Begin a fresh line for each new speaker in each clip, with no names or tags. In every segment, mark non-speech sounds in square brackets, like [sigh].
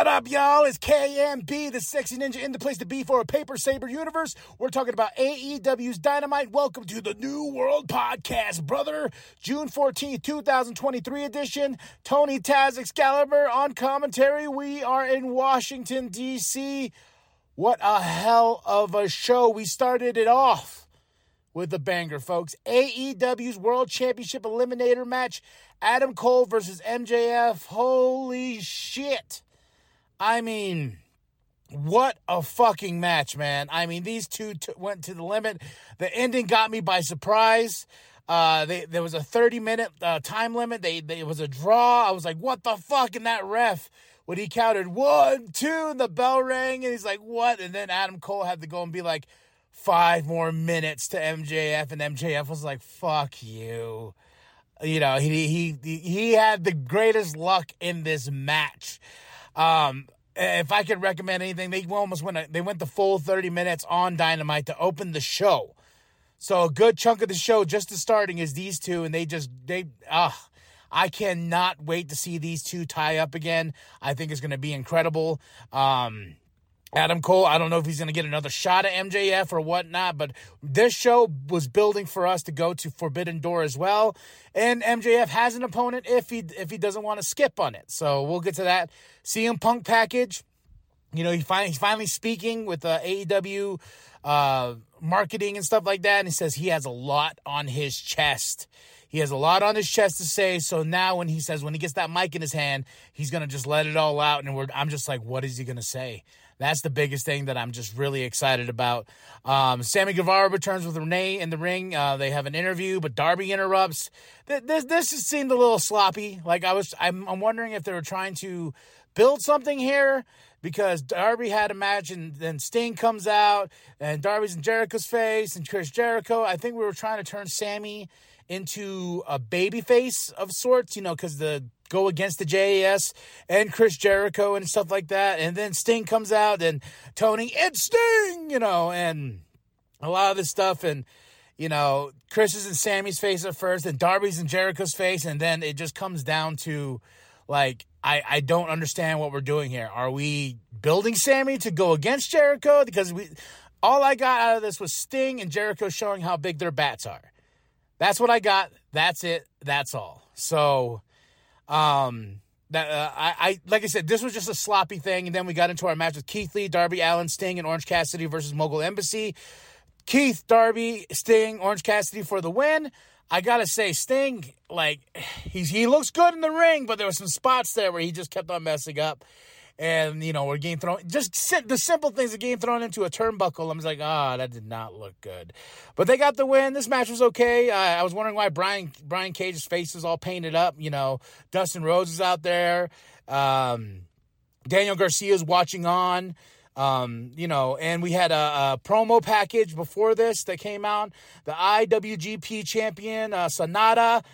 What up, y'all? It's KMB, the sexy ninja in the place to be for a Paper Saber universe. We're talking about AEW's Dynamite. Welcome to the New World Podcast, brother. June 14th, 2023 edition. Tony Taz Excalibur on commentary. We are in Washington, D.C. What a hell of a show. We started it off with the banger, folks. AEW's World Championship Eliminator match Adam Cole versus MJF. Holy shit. I mean, what a fucking match, man. I mean, these two t- went to the limit. The ending got me by surprise. Uh, they, there was a 30 minute uh, time limit. They, they, it was a draw. I was like, what the fuck? And that ref, when he counted one, two, and the bell rang, and he's like, what? And then Adam Cole had to go and be like, five more minutes to MJF, and MJF was like, fuck you. You know, he he he had the greatest luck in this match. Um, if I could recommend anything, they almost went. They went the full thirty minutes on Dynamite to open the show. So a good chunk of the show just to starting is these two, and they just they ah. I cannot wait to see these two tie up again. I think it's going to be incredible. Um, Adam Cole, I don't know if he's going to get another shot at MJF or whatnot, but this show was building for us to go to Forbidden Door as well. And MJF has an opponent if he if he doesn't want to skip on it. So we'll get to that. CM Punk package. You know, he finally, he's finally speaking with uh, AEW uh, marketing and stuff like that. And he says he has a lot on his chest. He has a lot on his chest to say. So now when he says, when he gets that mic in his hand, he's going to just let it all out. And I'm just like, what is he going to say? That's the biggest thing that I'm just really excited about. Um, Sammy Guevara returns with Renee in the ring. Uh, they have an interview, but Darby interrupts. This this seemed a little sloppy. Like I was, I'm, I'm wondering if they were trying to build something here because Darby had a match and then Sting comes out and Darby's in Jericho's face and Chris Jericho. I think we were trying to turn Sammy into a baby face of sorts, you know, because the go against the JAS and Chris Jericho and stuff like that. And then Sting comes out and Tony, it's Sting, you know, and a lot of this stuff. And, you know, Chris is in Sammy's face at first, and Darby's in Jericho's face. And then it just comes down to, like, I, I don't understand what we're doing here. Are we building Sammy to go against Jericho? Because we, all I got out of this was Sting and Jericho showing how big their bats are. That's what I got. That's it. That's all. So, um, that uh, I, I like I said, this was just a sloppy thing, and then we got into our match with Keith Lee, Darby Allin, Sting, and Orange Cassidy versus Mogul Embassy. Keith, Darby, Sting, Orange Cassidy for the win. I gotta say, Sting, like he's he looks good in the ring, but there were some spots there where he just kept on messing up and you know we're getting thrown just the simple things of getting thrown into a turnbuckle. I'm just like, ah, oh, that did not look good. But they got the win. This match was okay. I was wondering why Brian Brian Cage's face is all painted up. You know, Dustin Rhodes is out there. Um, Daniel Garcia's watching on. Um, you know, and we had a, a, promo package before this that came out. The IWGP champion, uh, Sanada,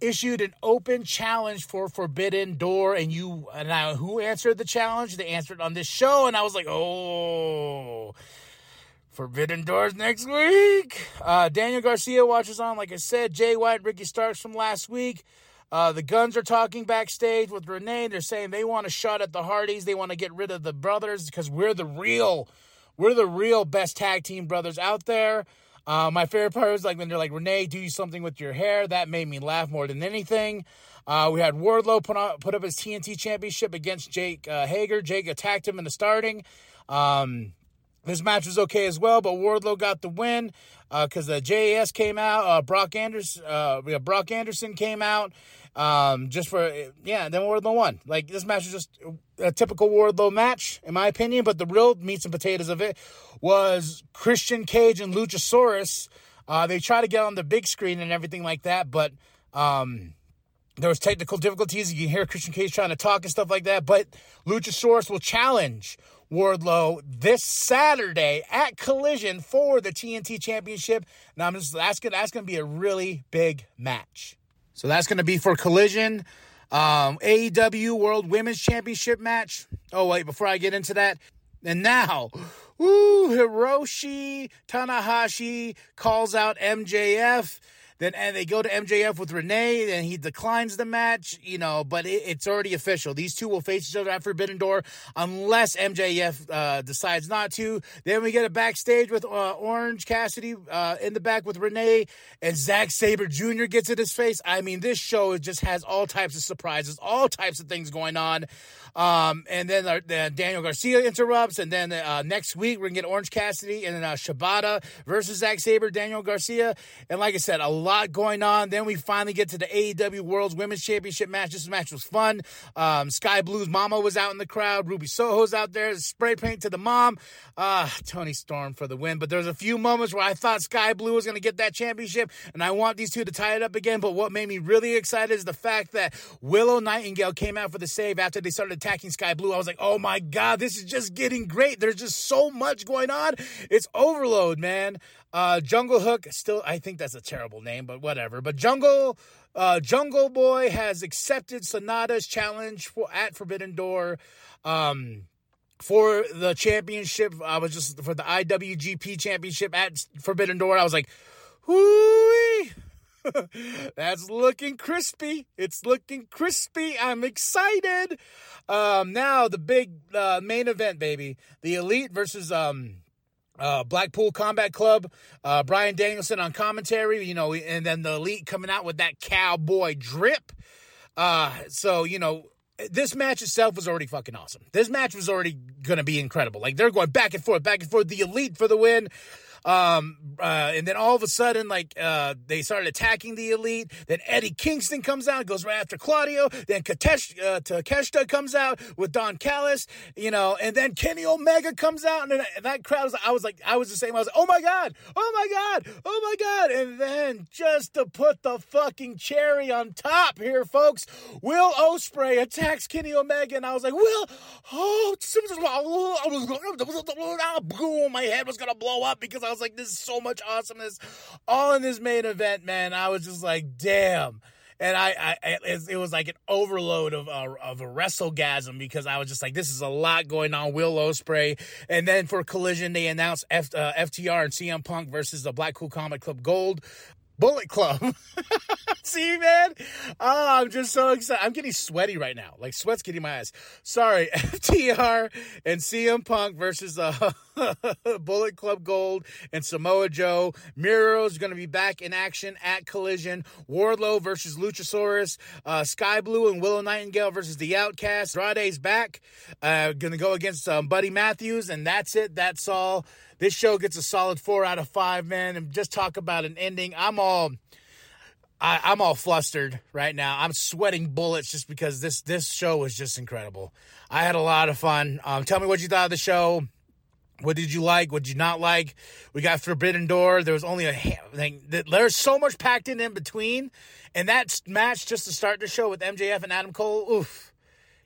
issued an open challenge for Forbidden Door, and you and I, who answered the challenge? They answered on this show, and I was like, oh. Forbidden Doors next week. Uh, Daniel Garcia watches on, like I said. Jay White, Ricky Starks from last week. Uh, the Gunns are talking backstage with Renee. They're saying they want a shot at the Hardys. They want to get rid of the brothers because we're the real, we're the real best tag team brothers out there. Uh, my favorite part was like when they're like, Renee, do something with your hair. That made me laugh more than anything. Uh, we had Wardlow put, on, put up his TNT championship against Jake uh, Hager. Jake attacked him in the starting. Um, this match was okay as well, but Wardlow got the win because uh, the JAS came out. Uh, Brock Anderson, uh, Brock Anderson came out um, just for yeah. Then Wardlow won. Like this match was just a typical Wardlow match, in my opinion. But the real meats and potatoes of it was Christian Cage and Luchasaurus. Uh, they try to get on the big screen and everything like that, but um, there was technical difficulties. You can hear Christian Cage trying to talk and stuff like that. But Luchasaurus will challenge Wardlow this Saturday at Collision for the TNT Championship. Now I'm just. That's going to be a really big match. So that's to be for Collision. Um, AEW World Women's Championship match. Oh, wait, before I get into that. And now, woo, Hiroshi Tanahashi calls out MJF. Then and they go to MJF with Renee, and he declines the match, you know, but it, it's already official. These two will face each other at Forbidden Door unless MJF uh, decides not to. Then we get a backstage with uh, Orange Cassidy uh, in the back with Renee, and Zack Sabre Jr. gets in his face. I mean, this show just has all types of surprises, all types of things going on. Um, and then uh, Daniel Garcia interrupts, and then uh, next week we're gonna get Orange Cassidy and uh, Shibata versus Zack Sabre, Daniel Garcia, and like I said, a lot going on. Then we finally get to the AEW World's Women's Championship match. This match was fun. Um, Skye Blue's mama was out in the crowd. Ruby Soho's out there, spray paint to the mom. Uh, Toni Storm for the win. But there's a few moments where I thought Skye Blue was gonna get that championship, and I want these two to tie it up again. But what made me really excited is the fact that Willow Nightingale came out for the save after they started attacking Skye Blue. I was like, oh my God, this is just getting great. There's just so much going on. It's overload, man. Uh, Jungle Hook, still, I think that's a terrible name, but whatever. But Jungle, uh, Jungle Boy has accepted Sanada's challenge for, at Forbidden Door. Um, for the championship, I was just for the IWGP championship at Forbidden Door. I was like, whoo [laughs] That's looking crispy. It's looking crispy. I'm excited. Um, now the big uh, main event, baby. The Elite versus um, uh, Blackpool Combat Club. Uh, Bryan Danielson on commentary, you know, and then the Elite coming out with that cowboy drip. Uh, so, you know, this match itself was already fucking awesome. This match was already going to be incredible. Like they're going back and forth, back and forth. The Elite for the win. Um, uh, and then all of a sudden, like, uh, they started attacking the elite. Then Eddie Kingston comes out, goes right after Claudio. Then Katesh, uh, Takeshita comes out with Don Callis, you know, and then Kenny Omega comes out, and, and that crowd was, I was like, I was the same. I was like, oh my God, oh my God, oh my God. And then just to put the fucking cherry on top here, folks, Will Ospreay attacks Kenny Omega, and I was like, Will, oh, boom, my head was gonna blow up because I was was like, this is so much awesomeness all in this main event, man. I was just like, damn. And I, I it, was like an overload of uh, of a wrestlegasm because I was just like, this is a lot going on. Will Ospreay, and then for Collision, they announced F, uh, FTR and CM Punk versus the Blackpool Combat Club Gold. Bullet Club. [laughs] See, man? Oh, I'm just so excited. I'm getting sweaty right now. Like, sweat's getting my eyes. Sorry. [laughs] FTR and CM Punk versus uh, [laughs] [laughs] Bullet Club Gold and Samoa Joe. Miro is going to be back in action at Collision. Wardlow versus Luchasaurus. Uh, Skye Blue and Willow Nightingale versus The Outcast. Andrade's back. Uh, going to go against um, Buddy Matthews. And that's it. That's all. This show gets a solid four out of five, man. And just talk about an ending. I'm all. I, I'm all flustered right now. I'm sweating bullets just because this this show was just incredible. I had a lot of fun. Um, tell me what you thought of the show. What did you like? What did you not like? We got Forbidden Door. There was only a thing. There's so much packed in in between, and that match just to start the show with MJF and Adam Cole. Oof,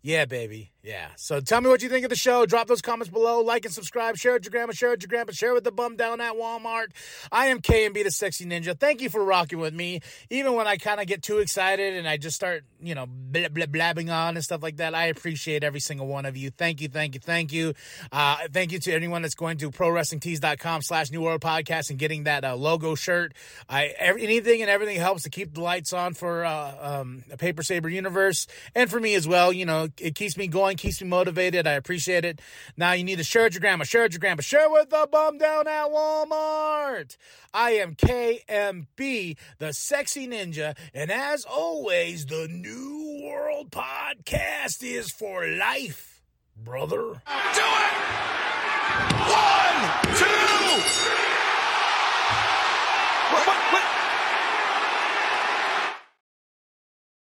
yeah, baby. Yeah. So tell me what you think of the show. Drop those comments below. Like and subscribe. Share it with your grandma. Share it with your grandpa. Share it with the bum down at Walmart. I am KMB the Sexy Ninja. Thank you for rocking with me. Even when I kind of get too excited and I just start, you know, blabbing on and stuff like that, I appreciate every single one of you. Thank you, thank you, thank you. Uh, thank you to anyone that's going to prowrestlingtees.com slash New World Podcast and getting that uh, logo shirt. I every, Anything and everything helps to keep the lights on for uh, um, a Paper Saber universe and for me as well. You know, it keeps me going, Keeps me motivated. I appreciate it. Now you need to share with your grandma, share your grandma, share with the bum down at Walmart. I am KMB, the sexy ninja. And as always, the New World Podcast is for life, brother.
Do it! One, two, three. What, what, what?